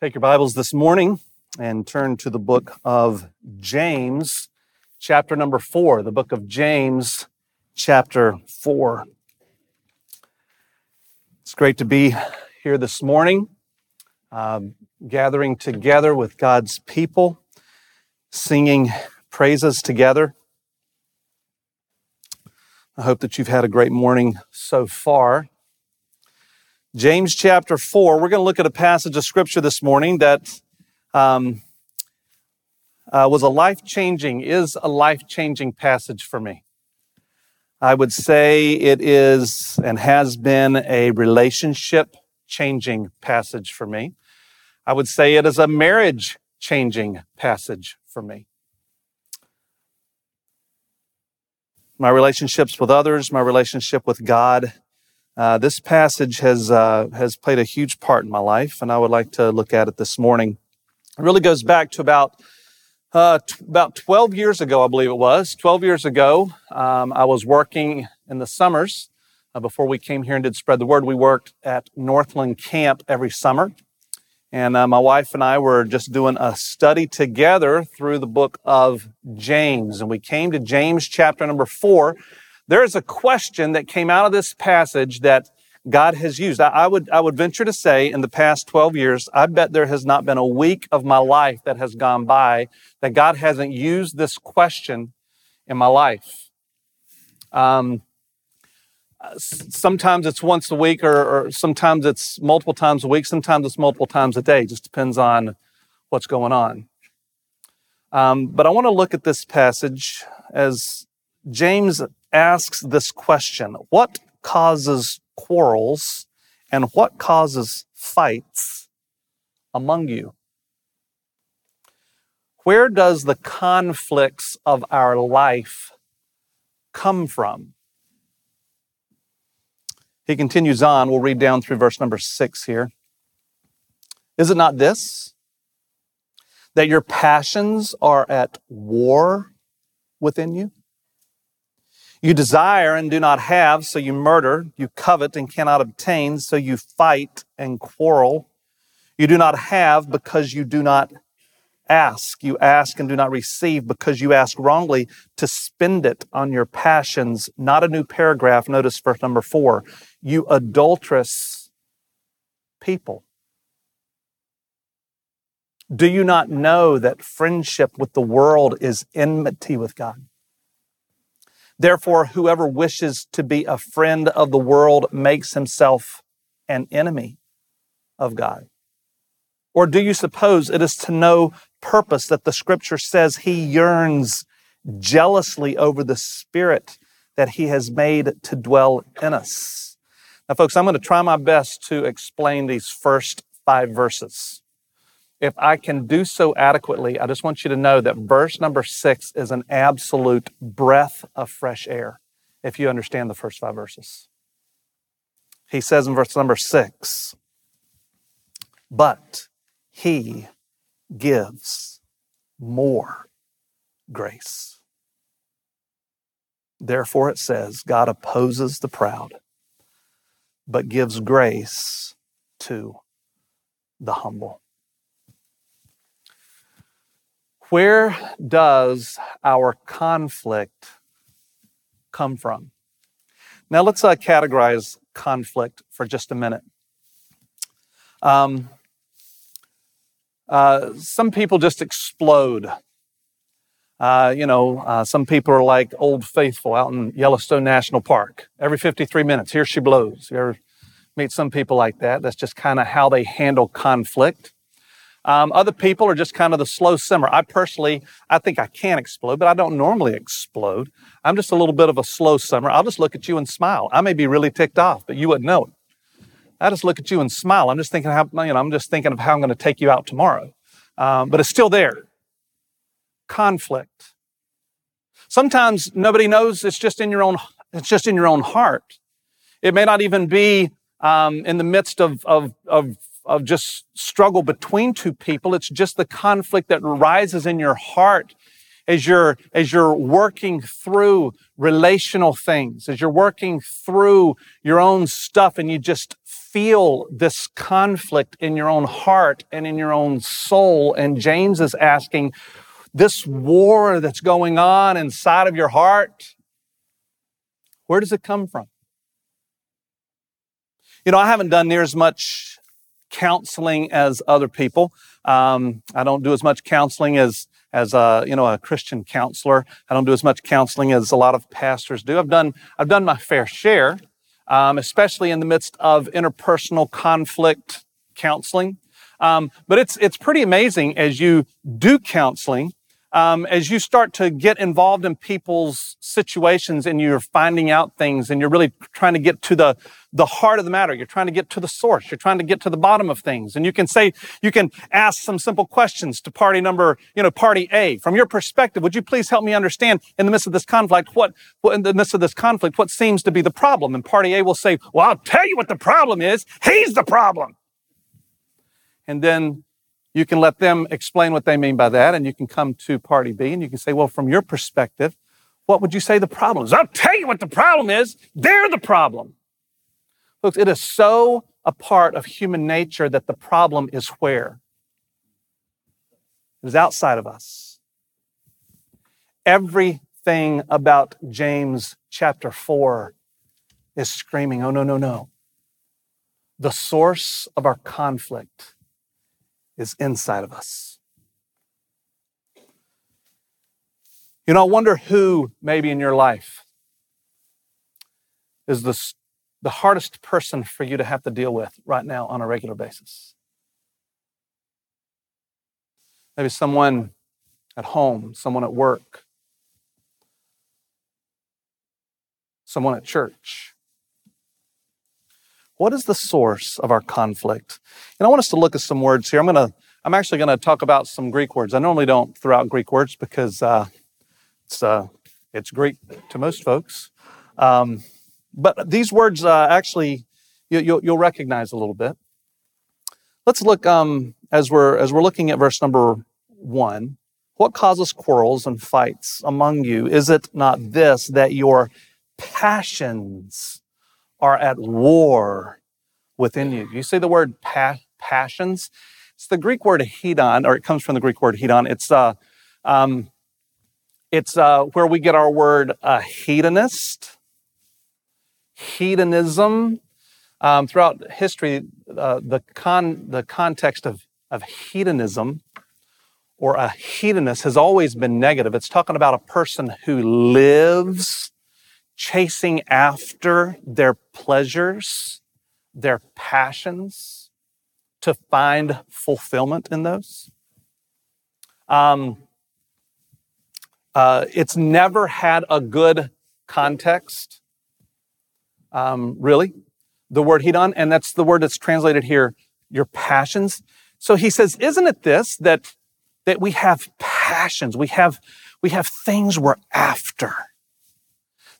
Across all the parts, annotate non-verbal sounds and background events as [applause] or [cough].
Take your Bibles this morning and turn to the book of James, chapter number four. The book of James, chapter four. It's great to be here this morning, um, gathering together with God's people, singing praises together. I hope that you've had a great morning so far. James chapter 4, we're going to look at a passage of scripture this morning that um, uh, was a life changing, is a life changing passage for me. I would say it is and has been a relationship changing passage for me. I would say it is a marriage changing passage for me. My relationships with others, my relationship with God, uh, this passage has uh, has played a huge part in my life, and I would like to look at it this morning. It really goes back to about uh, t- about 12 years ago, I believe it was. 12 years ago, um, I was working in the summers uh, before we came here and did spread the word. We worked at Northland Camp every summer, and uh, my wife and I were just doing a study together through the book of James, and we came to James chapter number four there is a question that came out of this passage that God has used. I, I, would, I would venture to say in the past 12 years, I bet there has not been a week of my life that has gone by that God hasn't used this question in my life. Um, sometimes it's once a week or, or, sometimes it's multiple times a week. Sometimes it's multiple times a day. It just depends on what's going on. Um, but I want to look at this passage as James asks this question What causes quarrels and what causes fights among you? Where does the conflicts of our life come from? He continues on. We'll read down through verse number six here. Is it not this? That your passions are at war within you? You desire and do not have, so you murder. You covet and cannot obtain, so you fight and quarrel. You do not have because you do not ask. You ask and do not receive because you ask wrongly to spend it on your passions. Not a new paragraph. Notice verse number four. You adulterous people. Do you not know that friendship with the world is enmity with God? Therefore, whoever wishes to be a friend of the world makes himself an enemy of God. Or do you suppose it is to no purpose that the scripture says he yearns jealously over the spirit that he has made to dwell in us? Now, folks, I'm going to try my best to explain these first five verses. If I can do so adequately, I just want you to know that verse number six is an absolute breath of fresh air if you understand the first five verses. He says in verse number six, but he gives more grace. Therefore, it says, God opposes the proud, but gives grace to the humble. Where does our conflict come from? Now, let's uh, categorize conflict for just a minute. Um, uh, some people just explode. Uh, you know, uh, some people are like Old Faithful out in Yellowstone National Park. Every 53 minutes, here she blows. You ever meet some people like that? That's just kind of how they handle conflict. Um, other people are just kind of the slow simmer. I personally, I think I can explode, but I don't normally explode. I'm just a little bit of a slow simmer. I'll just look at you and smile. I may be really ticked off, but you wouldn't know it. I just look at you and smile. I'm just thinking how, you know, I'm just thinking of how I'm going to take you out tomorrow. Um, but it's still there. Conflict. Sometimes nobody knows it's just in your own, it's just in your own heart. It may not even be um, in the midst of, of, of of just struggle between two people. It's just the conflict that rises in your heart as you're, as you're working through relational things, as you're working through your own stuff and you just feel this conflict in your own heart and in your own soul. And James is asking, this war that's going on inside of your heart, where does it come from? You know, I haven't done near as much counseling as other people. Um, I don't do as much counseling as as a you know a Christian counselor. I don't do as much counseling as a lot of pastors do. I've done I've done my fair share, um, especially in the midst of interpersonal conflict counseling. Um, but it's it's pretty amazing as you do counseling um, as you start to get involved in people's situations and you're finding out things and you're really trying to get to the, the heart of the matter. You're trying to get to the source. You're trying to get to the bottom of things. And you can say, you can ask some simple questions to party number, you know, party A. From your perspective, would you please help me understand in the midst of this conflict, what, in the midst of this conflict, what seems to be the problem? And party A will say, well, I'll tell you what the problem is. He's the problem. And then you can let them explain what they mean by that, and you can come to party B and you can say, well, from your perspective, what would you say the problem is? I'll tell you what the problem is. They're the problem. Folks, it is so a part of human nature that the problem is where? It is outside of us. Everything about James chapter 4 is screaming, oh, no, no, no. The source of our conflict is inside of us. You know, I wonder who maybe in your life is the, the hardest person for you to have to deal with right now on a regular basis. Maybe someone at home, someone at work, someone at church. What is the source of our conflict? And I want us to look at some words here. I'm going to, I'm actually going to talk about some Greek words. I normally don't throw out Greek words because uh, it's, uh, it's Greek to most folks. Um, but these words uh, actually you, will you'll, recognize a little bit. Let's look um, as we're as we're looking at verse number one. What causes quarrels and fights among you? Is it not this that your passions are at war within you. You see the word pa- passions? It's the Greek word hedon, or it comes from the Greek word hedon. It's uh, um, it's uh, where we get our word uh, hedonist, hedonism. Um, throughout history, uh, the con the context of of hedonism or a hedonist has always been negative. It's talking about a person who lives chasing after their pleasures, their passions, to find fulfillment in those. Um, uh, it's never had a good context, um, really. The word hedon, and that's the word that's translated here, your passions. So he says, isn't it this that that we have passions, we have we have things we're after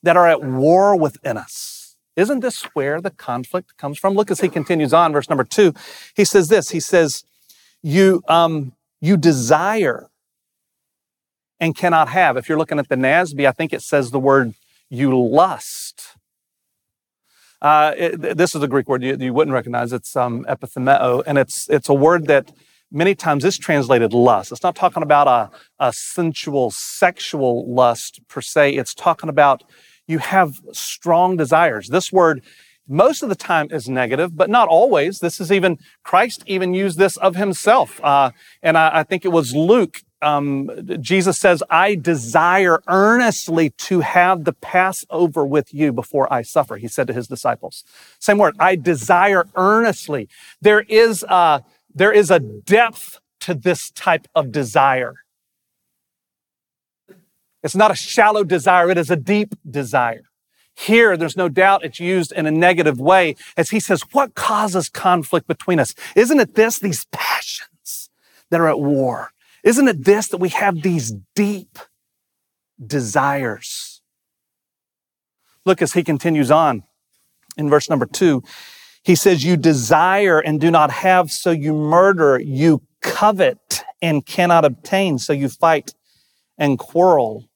that are at war within us. Isn't this where the conflict comes from? Look as he continues on, verse number two. He says this. He says, "You um, you desire and cannot have." If you're looking at the NASB, I think it says the word "you lust." Uh, it, this is a Greek word you, you wouldn't recognize. It's um, epithumeo, and it's it's a word that many times is translated lust. It's not talking about a, a sensual, sexual lust per se. It's talking about you have strong desires. This word most of the time is negative, but not always. This is even, Christ even used this of himself. Uh, and I, I, think it was Luke. Um, Jesus says, I desire earnestly to have the Passover with you before I suffer. He said to his disciples. Same word. I desire earnestly. There is a, there is a depth to this type of desire. It's not a shallow desire, it is a deep desire. Here, there's no doubt it's used in a negative way as he says, What causes conflict between us? Isn't it this, these passions that are at war? Isn't it this that we have these deep desires? Look as he continues on in verse number two. He says, You desire and do not have, so you murder. You covet and cannot obtain, so you fight and quarrel.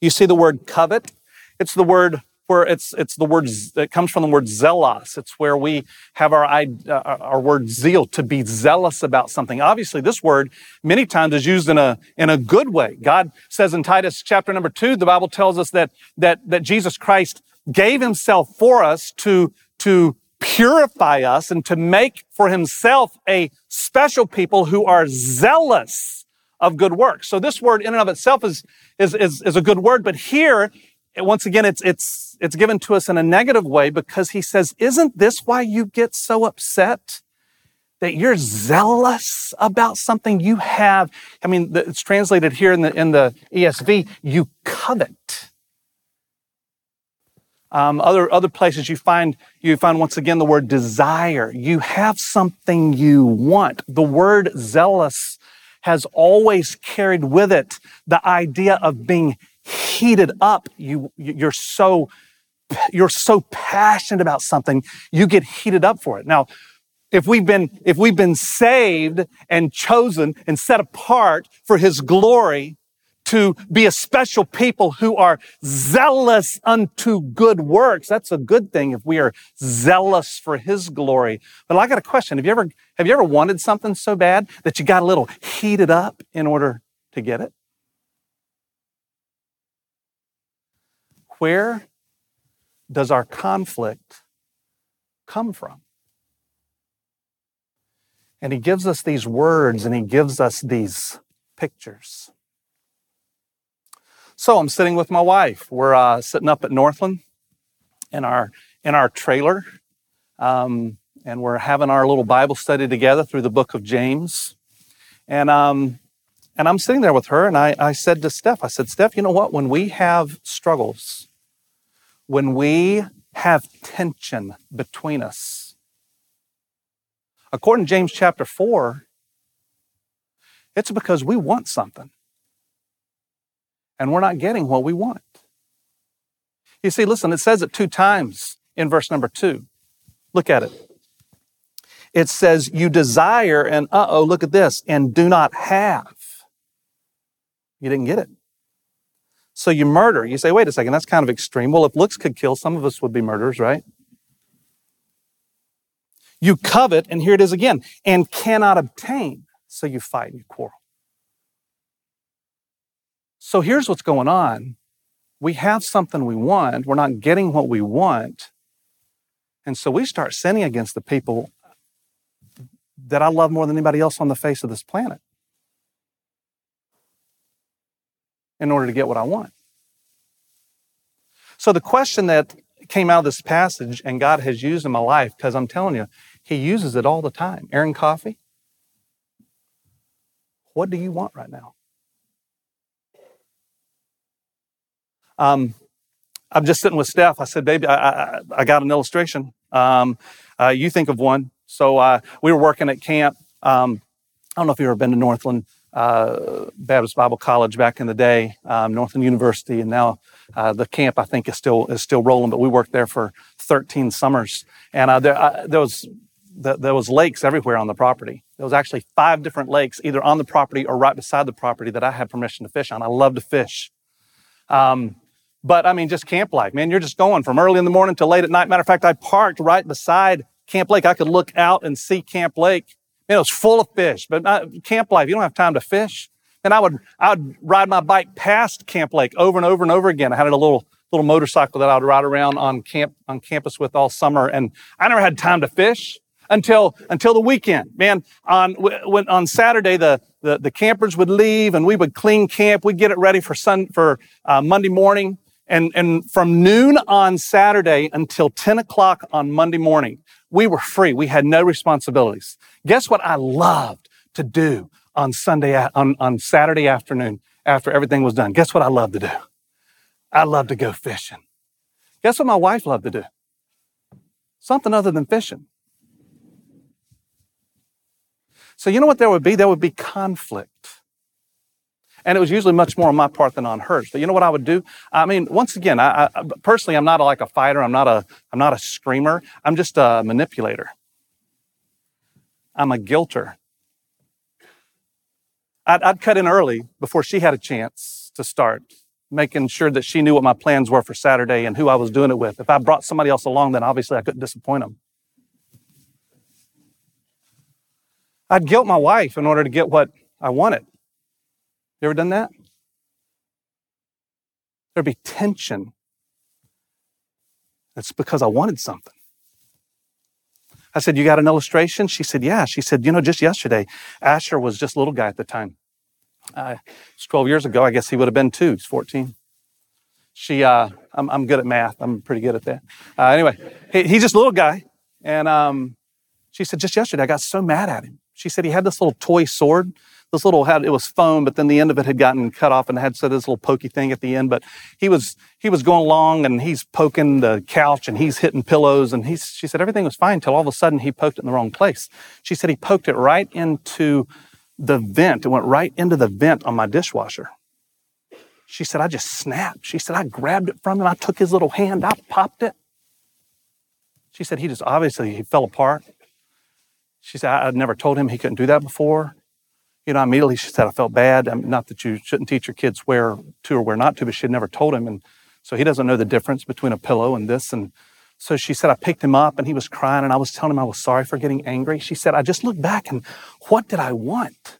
You see the word covet? It's the word where it's, it's the word, it comes from the word zealous. It's where we have our, uh, our word zeal, to be zealous about something. Obviously, this word many times is used in a, in a good way. God says in Titus chapter number two, the Bible tells us that, that, that Jesus Christ gave himself for us to, to purify us and to make for himself a special people who are zealous of good works. So this word in and of itself is, is, is, is a good word, but here, once again, it's, it's, it's given to us in a negative way because he says, isn't this why you get so upset? That you're zealous about something you have. I mean, it's translated here in the, in the ESV, you covet. Um, other, other places you find, you find once again the word desire. You have something you want. The word zealous has always carried with it the idea of being heated up. You, you're so you're so passionate about something, you get heated up for it. Now, if we've been, if we've been saved and chosen and set apart for his glory to be a special people who are zealous unto good works, that's a good thing if we are zealous for his glory. But I got a question. Have you ever, have you ever wanted something so bad that you got a little heated up in order to get it? Where does our conflict come from? And he gives us these words and he gives us these pictures. So I'm sitting with my wife. We're uh, sitting up at Northland in our in our trailer, um, and we're having our little Bible study together through the book of James. And um, and I'm sitting there with her, and I, I said to Steph, I said, Steph, you know what? When we have struggles, when we have tension between us. According to James chapter 4, it's because we want something and we're not getting what we want. You see, listen, it says it two times in verse number two. Look at it. It says, You desire, and uh oh, look at this, and do not have. You didn't get it. So you murder. You say, wait a second, that's kind of extreme. Well, if looks could kill, some of us would be murderers, right? You covet, and here it is again, and cannot obtain. So you fight and you quarrel. So here's what's going on. We have something we want, we're not getting what we want. And so we start sinning against the people that I love more than anybody else on the face of this planet. In order to get what I want. So the question that came out of this passage and God has used in my life, because I'm telling you, He uses it all the time. Aaron Coffey, what do you want right now? Um, I'm just sitting with Steph. I said, baby, I, I, I got an illustration. Um, uh, you think of one. So uh, we were working at camp. Um, I don't know if you've ever been to Northland uh, Baptist Bible College back in the day, um, Northland University, and now uh, the camp I think is still is still rolling. But we worked there for 13 summers, and uh, there, uh, there was the, there was lakes everywhere on the property. There was actually five different lakes, either on the property or right beside the property, that I had permission to fish on. I love to fish. Um, but I mean, just camp life, man. You're just going from early in the morning to late at night. Matter of fact, I parked right beside Camp Lake. I could look out and see Camp Lake it was full of fish, but not, Camp Life, you don't have time to fish. And I would, I would ride my bike past Camp Lake over and over and over again. I had a little, little motorcycle that I would ride around on camp, on campus with all summer. And I never had time to fish until, until the weekend. Man, on, when, on Saturday, the, the, the campers would leave and we would clean camp. We'd get it ready for sun, for uh, Monday morning. And, and from noon on Saturday until 10 o'clock on Monday morning, we were free. We had no responsibilities. Guess what I loved to do on Sunday, on, on Saturday afternoon after everything was done? Guess what I loved to do? I loved to go fishing. Guess what my wife loved to do? Something other than fishing. So, you know what there would be? There would be conflict. And it was usually much more on my part than on hers. But you know what I would do? I mean, once again, I, I personally, I'm not like a fighter. I'm not a, I'm not a screamer. I'm just a manipulator. I'm a guilter. I'd, I'd cut in early before she had a chance to start, making sure that she knew what my plans were for Saturday and who I was doing it with. If I brought somebody else along, then obviously I couldn't disappoint them. I'd guilt my wife in order to get what I wanted. You ever done that? There'd be tension. It's because I wanted something. I said, You got an illustration? She said, Yeah. She said, You know, just yesterday, Asher was just a little guy at the time. Uh, it's 12 years ago. I guess he would have been two. He's 14. She, uh, I'm, I'm good at math. I'm pretty good at that. Uh, anyway, he, he's just a little guy. And um, she said, Just yesterday, I got so mad at him. She said he had this little toy sword this little had it was foam, but then the end of it had gotten cut off and had so this little pokey thing at the end. But he was he was going along and he's poking the couch and he's hitting pillows and he's she said everything was fine until all of a sudden he poked it in the wrong place. She said he poked it right into the vent. It went right into the vent on my dishwasher. She said, I just snapped. She said, I grabbed it from him. I took his little hand, I popped it. She said, he just obviously he fell apart. She said, I'd never told him he couldn't do that before you know, immediately she said, I felt bad. I mean, not that you shouldn't teach your kids where to or where not to, but she had never told him. And so he doesn't know the difference between a pillow and this. And so she said, I picked him up and he was crying and I was telling him I was sorry for getting angry. She said, I just looked back and what did I want?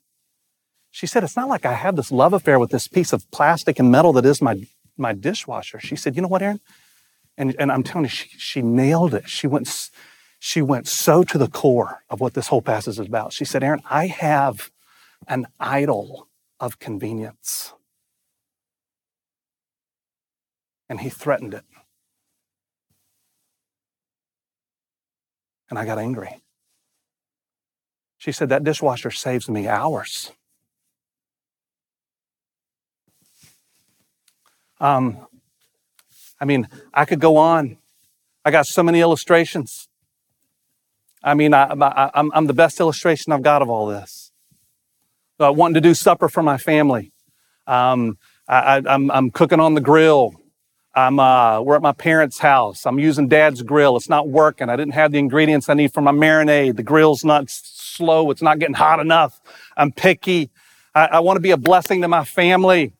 She said, it's not like I had this love affair with this piece of plastic and metal that is my, my dishwasher. She said, you know what, Aaron? And, and I'm telling you, she, she nailed it. She went, she went so to the core of what this whole passage is about. She said, Aaron, I have an idol of convenience. And he threatened it. And I got angry. She said, That dishwasher saves me hours. Um, I mean, I could go on. I got so many illustrations. I mean, I, am the best illustration I've got of all this uh, wanting to do supper for my family. Um, I, am cooking on the grill. I'm, uh, we're at my parents' house. I'm using dad's grill. It's not working. I didn't have the ingredients I need for my marinade. The grill's not slow. It's not getting hot enough. I'm picky. I, I want to be a blessing to my family.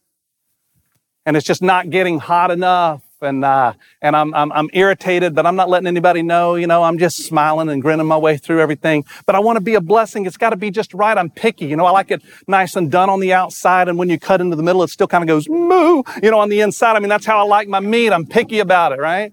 And it's just not getting hot enough and uh, and I'm, I'm I'm irritated, but I'm not letting anybody know. You know, I'm just smiling and grinning my way through everything. But I want to be a blessing. It's got to be just right. I'm picky. You know, I like it nice and done on the outside, and when you cut into the middle, it still kind of goes moo. You know, on the inside. I mean, that's how I like my meat. I'm picky about it, right?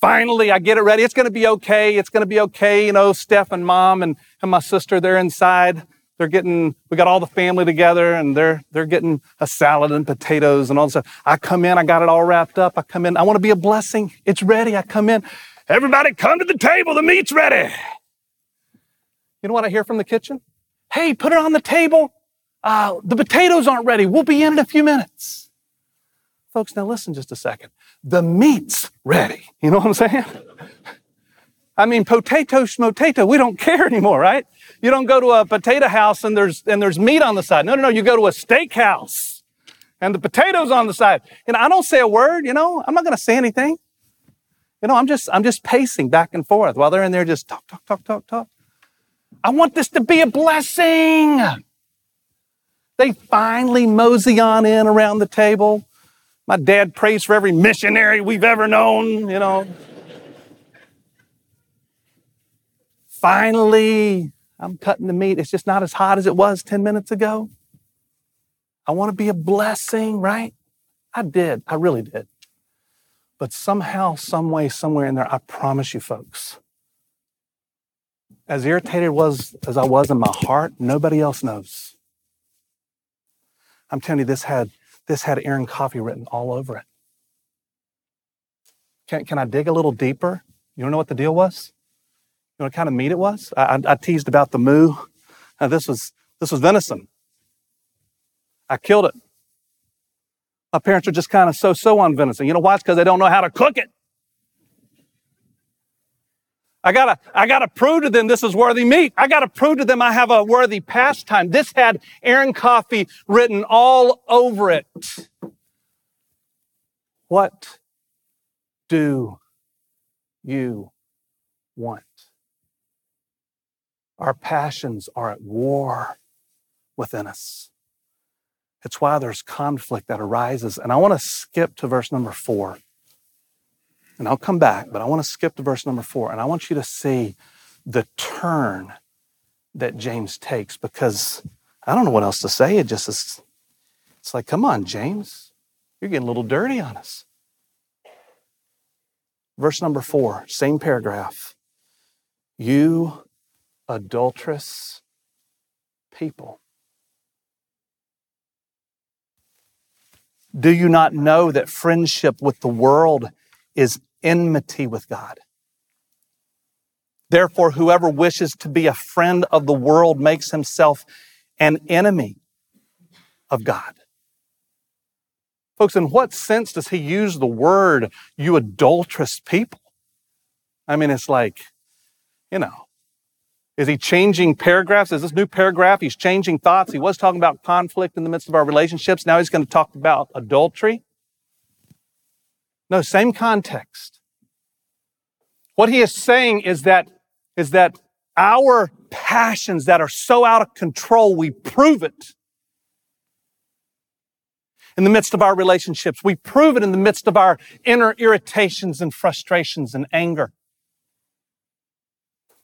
Finally, I get it ready. It's going to be okay. It's going to be okay. You know, Steph and mom and, and my sister, they're inside they're getting, we got all the family together and they're, they're getting a salad and potatoes and all this stuff. I come in, I got it all wrapped up. I come in, I want to be a blessing. It's ready. I come in. Everybody come to the table. The meat's ready. You know what I hear from the kitchen? Hey, put it on the table. Uh, the potatoes aren't ready. We'll be in in a few minutes. Folks, now listen just a second. The meat's ready. You know what I'm saying? [laughs] I mean, potato schmotato, we don't care anymore, right? You don't go to a potato house and there's, and there's meat on the side. No, no, no. You go to a steakhouse and the potatoes on the side. And I don't say a word, you know, I'm not going to say anything. You know, I'm just, I'm just pacing back and forth while they're in there just talk, talk, talk, talk, talk. I want this to be a blessing. They finally mosey on in around the table. My dad prays for every missionary we've ever known, you know. Finally, I'm cutting the meat. It's just not as hot as it was 10 minutes ago. I want to be a blessing, right? I did. I really did. But somehow, some way, somewhere in there, I promise you, folks, as irritated was as I was in my heart, nobody else knows. I'm telling you, this had this had Aaron Coffey written all over it. Can, can I dig a little deeper? You don't know what the deal was? You know what kind of meat it was? I, I teased about the moo. Now, this was this was venison. I killed it. My parents are just kind of so-so on venison. You know why? It's because they don't know how to cook it. I gotta, I gotta prove to them this is worthy meat. I gotta prove to them I have a worthy pastime. This had Aaron Coffey written all over it. What do you want? Our passions are at war within us. It's why there's conflict that arises. And I want to skip to verse number four. And I'll come back, but I want to skip to verse number four. And I want you to see the turn that James takes because I don't know what else to say. It just is, it's like, come on, James, you're getting a little dirty on us. Verse number four, same paragraph. You adulterous people. Do you not know that friendship with the world is enmity with God? Therefore, whoever wishes to be a friend of the world makes himself an enemy of God. Folks, in what sense does he use the word, you adulterous people? I mean, it's like, you know, is he changing paragraphs? Is this new paragraph? He's changing thoughts. He was talking about conflict in the midst of our relationships. Now he's going to talk about adultery. No, same context. What he is saying is that, is that our passions that are so out of control, we prove it in the midst of our relationships. We prove it in the midst of our inner irritations and frustrations and anger.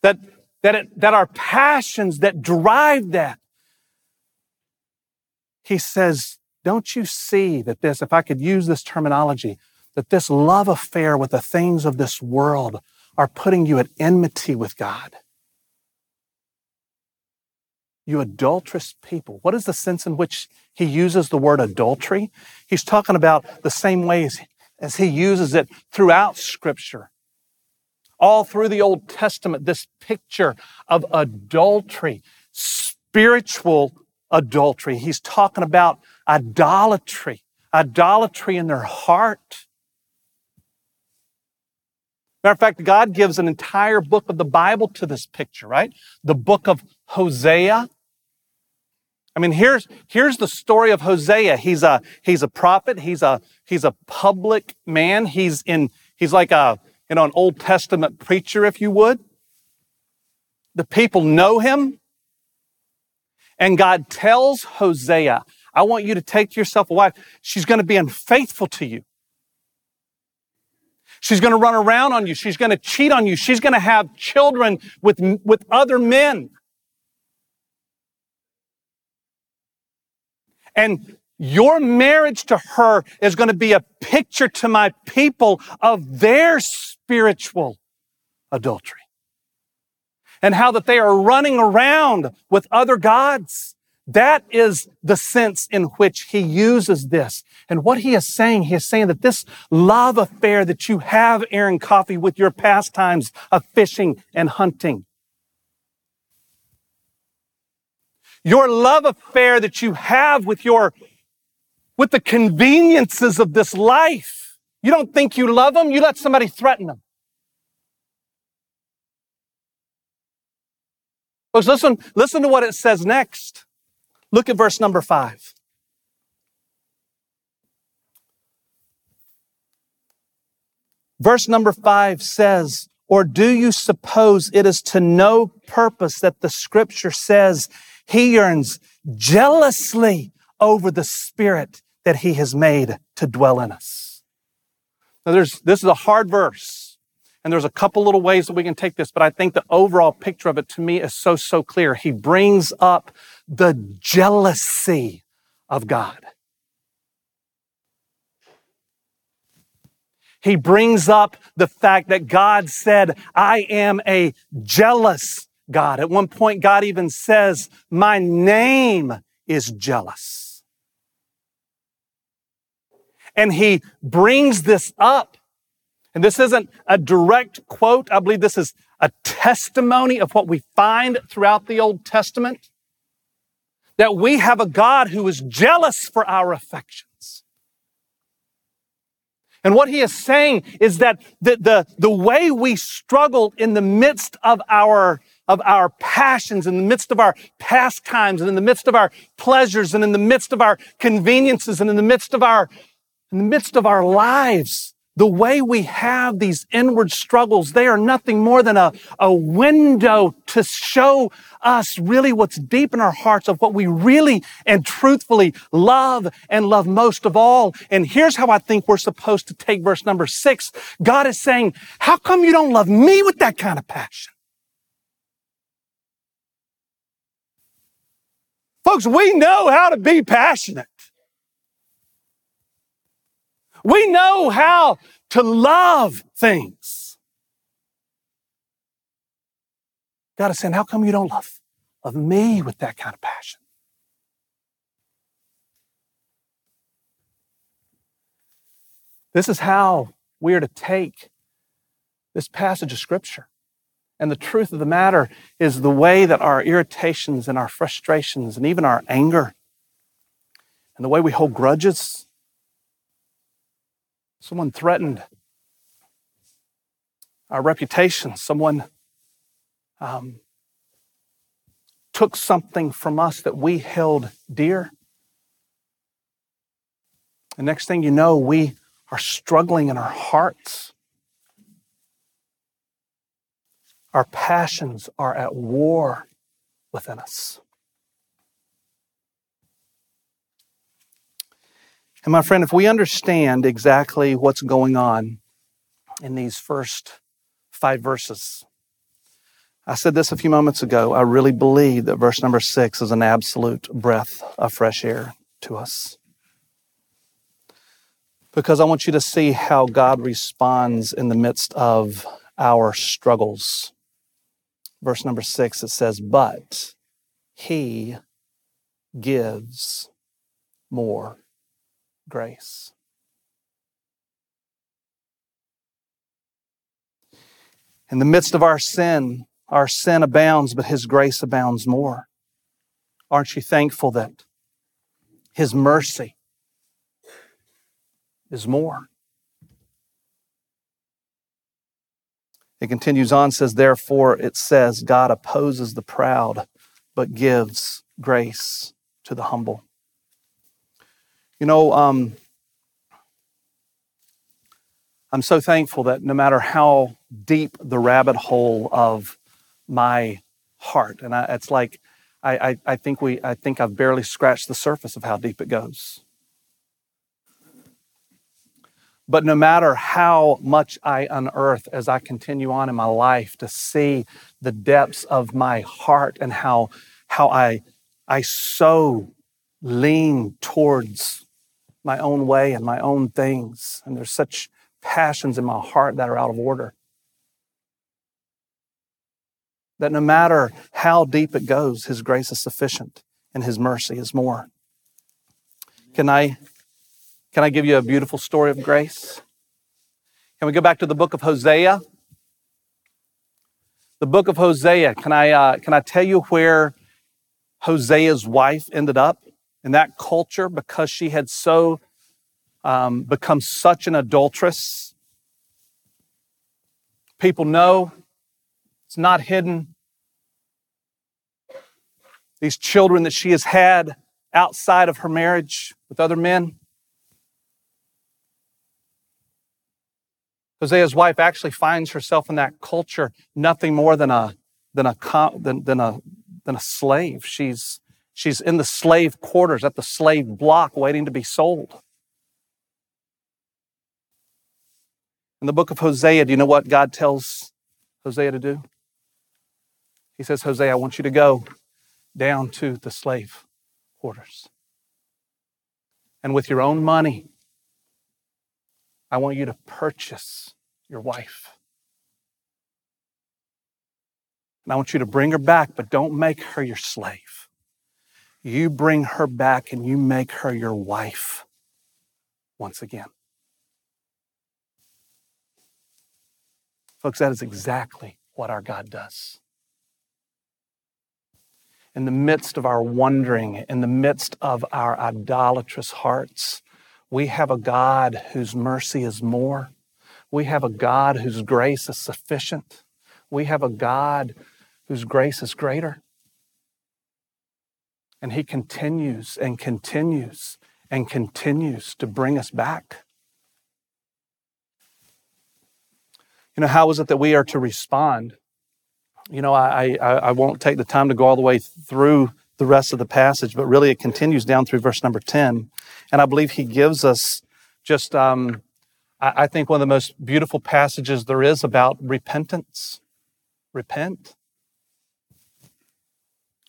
That that, it, that our passions that drive that. He says, don't you see that this, if I could use this terminology, that this love affair with the things of this world are putting you at enmity with God? You adulterous people. What is the sense in which he uses the word adultery? He's talking about the same ways as he uses it throughout Scripture all through the Old Testament, this picture of adultery, spiritual adultery. He's talking about idolatry, idolatry in their heart. Matter of fact, God gives an entire book of the Bible to this picture, right? The book of Hosea. I mean, here's, here's the story of Hosea. He's a, he's a prophet. He's a, he's a public man. He's in, he's like a, an Old Testament preacher, if you would. The people know him. And God tells Hosea, I want you to take yourself a wife. She's going to be unfaithful to you. She's going to run around on you. She's going to cheat on you. She's going to have children with, with other men. And your marriage to her is going to be a picture to my people of their spiritual adultery. And how that they are running around with other gods. That is the sense in which he uses this. And what he is saying, he is saying that this love affair that you have, Aaron Coffey, with your pastimes of fishing and hunting, your love affair that you have with your, with the conveniences of this life, you don't think you love them, you let somebody threaten them. Folks, listen, listen to what it says next. Look at verse number five. Verse number five says, Or do you suppose it is to no purpose that the scripture says he yearns jealously over the spirit that he has made to dwell in us? Now, there's, this is a hard verse, and there's a couple little ways that we can take this, but I think the overall picture of it to me is so, so clear. He brings up the jealousy of God. He brings up the fact that God said, I am a jealous God. At one point, God even says, My name is jealous. And he brings this up. And this isn't a direct quote. I believe this is a testimony of what we find throughout the Old Testament. That we have a God who is jealous for our affections. And what he is saying is that the, the, the way we struggle in the midst of our of our passions, in the midst of our pastimes, and in the midst of our pleasures, and in the midst of our conveniences, and in the midst of our in the midst of our lives, the way we have these inward struggles, they are nothing more than a, a window to show us really what's deep in our hearts of what we really and truthfully love and love most of all. And here's how I think we're supposed to take verse number six. God is saying, how come you don't love me with that kind of passion? Folks, we know how to be passionate. We know how to love things. God is saying, How come you don't love, love me with that kind of passion? This is how we are to take this passage of Scripture. And the truth of the matter is the way that our irritations and our frustrations and even our anger and the way we hold grudges Someone threatened our reputation. Someone um, took something from us that we held dear. The next thing you know, we are struggling in our hearts. Our passions are at war within us. And my friend, if we understand exactly what's going on in these first five verses, I said this a few moments ago. I really believe that verse number six is an absolute breath of fresh air to us. Because I want you to see how God responds in the midst of our struggles. Verse number six, it says, But he gives more grace. In the midst of our sin, our sin abounds, but His grace abounds more. Aren't you thankful that His mercy is more? It continues on, says, Therefore, it says, God opposes the proud, but gives grace to the humble. You know, um, I'm so thankful that no matter how deep the rabbit hole of my heart, and I, it's like I, I, I think we I think I've barely scratched the surface of how deep it goes. But no matter how much I unearth as I continue on in my life to see the depths of my heart and how how I I so lean towards my own way and my own things. And there's such passions in my heart that are out of order. That no matter how deep it goes, His grace is sufficient and His mercy is more. Can I, can I give you a beautiful story of grace? Can we go back to the book of Hosea? The book of Hosea. Can I, uh, can I tell you where Hosea's wife ended up? In that culture because she had so um, become such an adulteress. People know it's not hidden. These children that she has had outside of her marriage with other men. Hosea's wife actually finds herself in that culture nothing more than a than a than, than a than a slave. She's She's in the slave quarters at the slave block waiting to be sold. In the book of Hosea, do you know what God tells Hosea to do? He says, Hosea, I want you to go down to the slave quarters. And with your own money, I want you to purchase your wife. And I want you to bring her back, but don't make her your slave you bring her back and you make her your wife once again. Folks, that is exactly what our God does. In the midst of our wandering, in the midst of our idolatrous hearts, we have a God whose mercy is more. We have a God whose grace is sufficient. We have a God whose grace is greater. And He continues and continues and continues to bring us back. You know, how is it that we are to respond? You know, I, I, I won't take the time to go all the way through the rest of the passage, but really it continues down through verse number 10. And I believe he gives us just, um, I, I think, one of the most beautiful passages there is about repentance. Repent.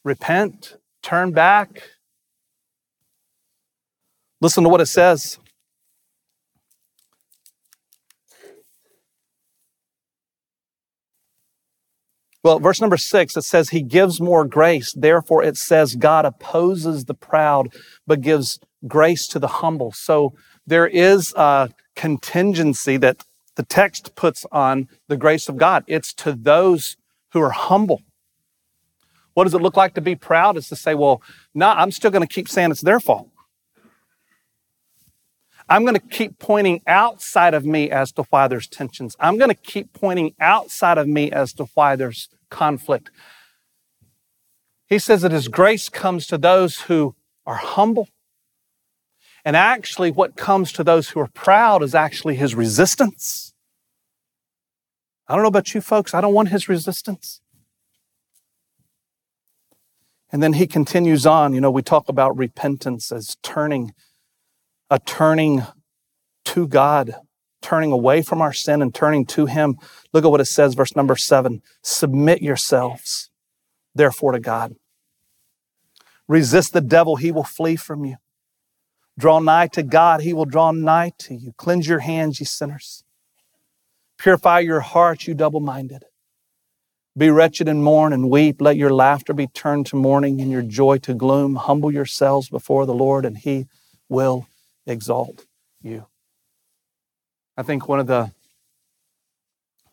Repent. Turn back. Listen to what it says. Well, verse number six, it says, He gives more grace. Therefore, it says, God opposes the proud, but gives grace to the humble. So there is a contingency that the text puts on the grace of God. It's to those who are humble. What does it look like to be proud? Is to say, well, no, I'm still going to keep saying it's their fault. I'm going to keep pointing outside of me as to why there's tensions. I'm going to keep pointing outside of me as to why there's conflict. He says that His grace comes to those who are humble. And actually, what comes to those who are proud is actually His resistance. I don't know about you folks, I don't want His resistance. And then he continues on. You know, we talk about repentance as turning, a turning to God, turning away from our sin and turning to Him. Look at what it says, verse number seven Submit yourselves, therefore, to God. Resist the devil, he will flee from you. Draw nigh to God, he will draw nigh to you. Cleanse your hands, ye sinners. Purify your hearts, you double minded. Be wretched and mourn and weep. Let your laughter be turned to mourning and your joy to gloom. Humble yourselves before the Lord, and he will exalt you. I think one of the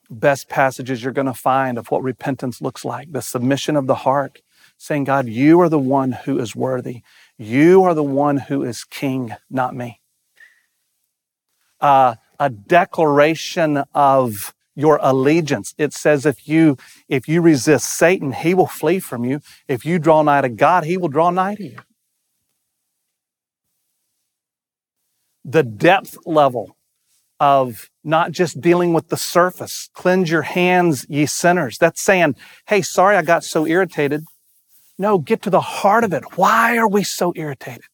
best passages you're going to find of what repentance looks like the submission of the heart, saying, God, you are the one who is worthy. You are the one who is king, not me. Uh, a declaration of your allegiance. It says if you if you resist Satan, he will flee from you. If you draw nigh to God, he will draw nigh to you. The depth level of not just dealing with the surface. Cleanse your hands, ye sinners. That's saying, hey, sorry I got so irritated. No, get to the heart of it. Why are we so irritated?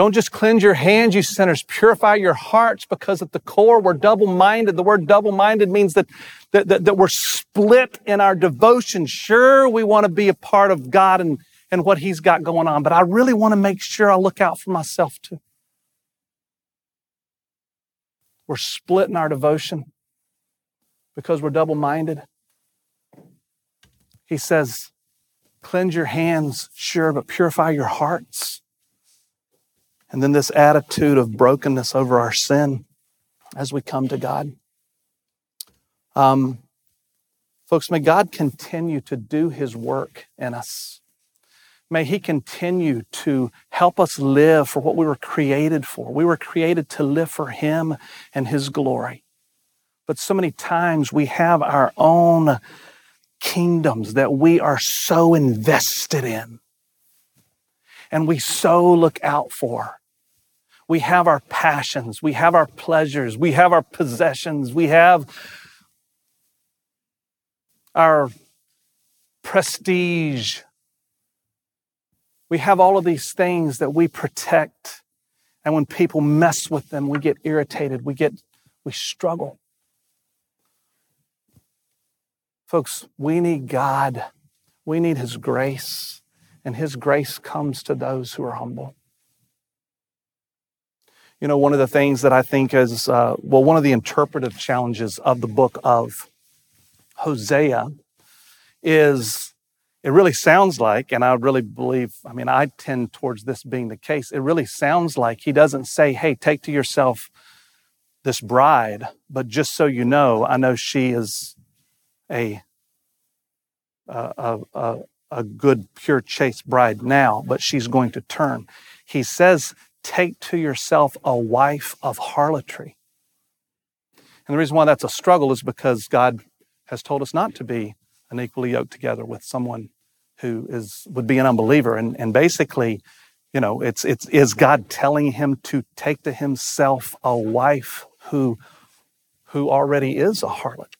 Don't just cleanse your hands, you sinners. Purify your hearts because at the core we're double minded. The word double minded means that, that, that, that, we're split in our devotion. Sure, we want to be a part of God and, and what He's got going on, but I really want to make sure I look out for myself too. We're split in our devotion because we're double minded. He says, cleanse your hands, sure, but purify your hearts. And then this attitude of brokenness over our sin as we come to God. Um, folks, may God continue to do His work in us. May He continue to help us live for what we were created for. We were created to live for Him and His glory. But so many times we have our own kingdoms that we are so invested in and we so look out for we have our passions, we have our pleasures, we have our possessions, we have our prestige. We have all of these things that we protect. And when people mess with them, we get irritated, we get, we struggle. Folks, we need God. We need His grace. And His grace comes to those who are humble. You know, one of the things that I think is, uh, well, one of the interpretive challenges of the book of Hosea is it really sounds like, and I really believe, I mean, I tend towards this being the case. It really sounds like he doesn't say, hey, take to yourself this bride, but just so you know, I know she is a, a, a, a good, pure, chaste bride now, but she's going to turn. He says take to yourself a wife of harlotry. And the reason why that's a struggle is because God has told us not to be unequally yoked together with someone who is would be an unbeliever. And, and basically, You know, it's, it's, is God telling him to take to himself a wife who, who already is a harlot?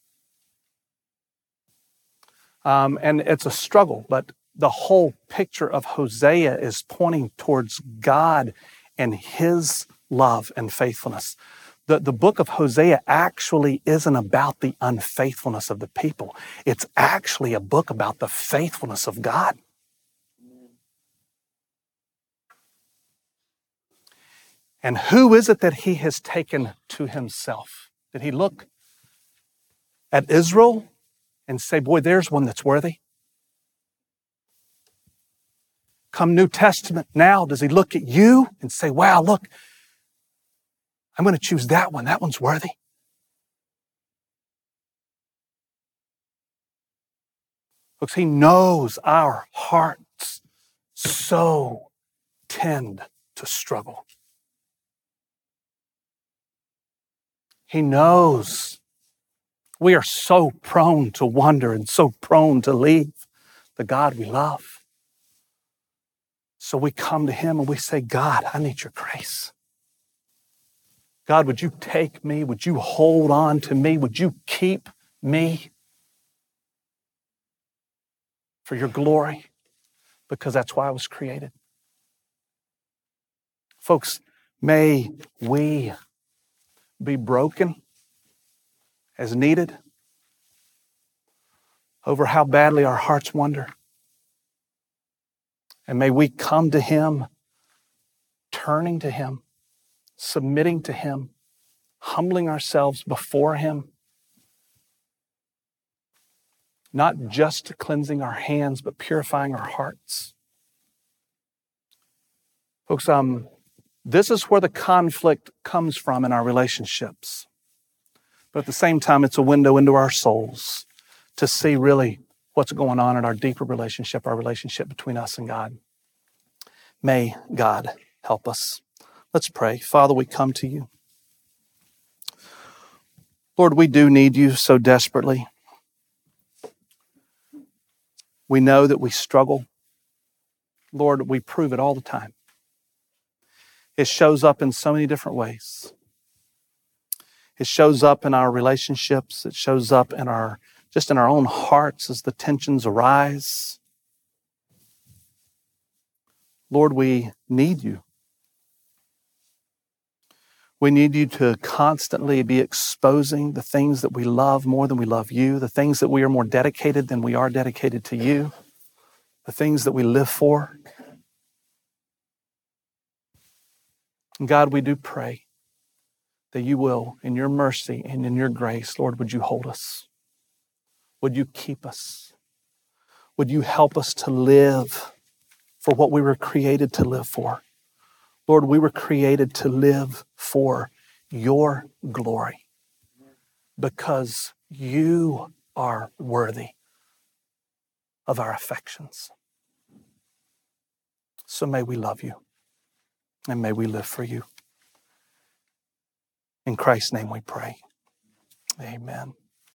Um, and it's a struggle, but the whole picture of Hosea is pointing towards God and his love and faithfulness. The, the book of Hosea actually isn't about the unfaithfulness of the people. It's actually a book about the faithfulness of God. And who is it that he has taken to himself? Did he look at Israel and say, Boy, there's one that's worthy? Come New Testament now, does he look at you and say, Wow, look, I'm going to choose that one. That one's worthy. Folks, he knows our hearts so tend to struggle. He knows we are so prone to wander and so prone to leave the God we love. So we come to Him and we say, God, I need your grace. God, would you take me? Would you hold on to me? Would you keep me for your glory? Because that's why I was created. Folks, may we be broken as needed over how badly our hearts wander. And may we come to Him, turning to Him, submitting to Him, humbling ourselves before Him. Not just cleansing our hands, but purifying our hearts. Folks, um, this is where the conflict comes from in our relationships. But at the same time, it's a window into our souls to see really what's going on in our deeper relationship, our relationship between us and God. May God help us. Let's pray. Father, we come to you. Lord, we do need you so desperately. We know that we struggle. Lord, we prove it all the time. It shows up in so many different ways. It shows up in our relationships. It shows up in our just in our own hearts as the tensions arise. Lord, we need you. We need you to constantly be exposing the things that we love more than we love you, the things that we are more dedicated than we are dedicated to you, the things that we live for. And God, we do pray that you will, in your mercy and in your grace, Lord, would you hold us? Would you keep us? Would you help us to live for what we were created to live for? Lord, we were created to live for your glory because you are worthy of our affections. So may we love you and may we live for you. In Christ's name we pray. Amen.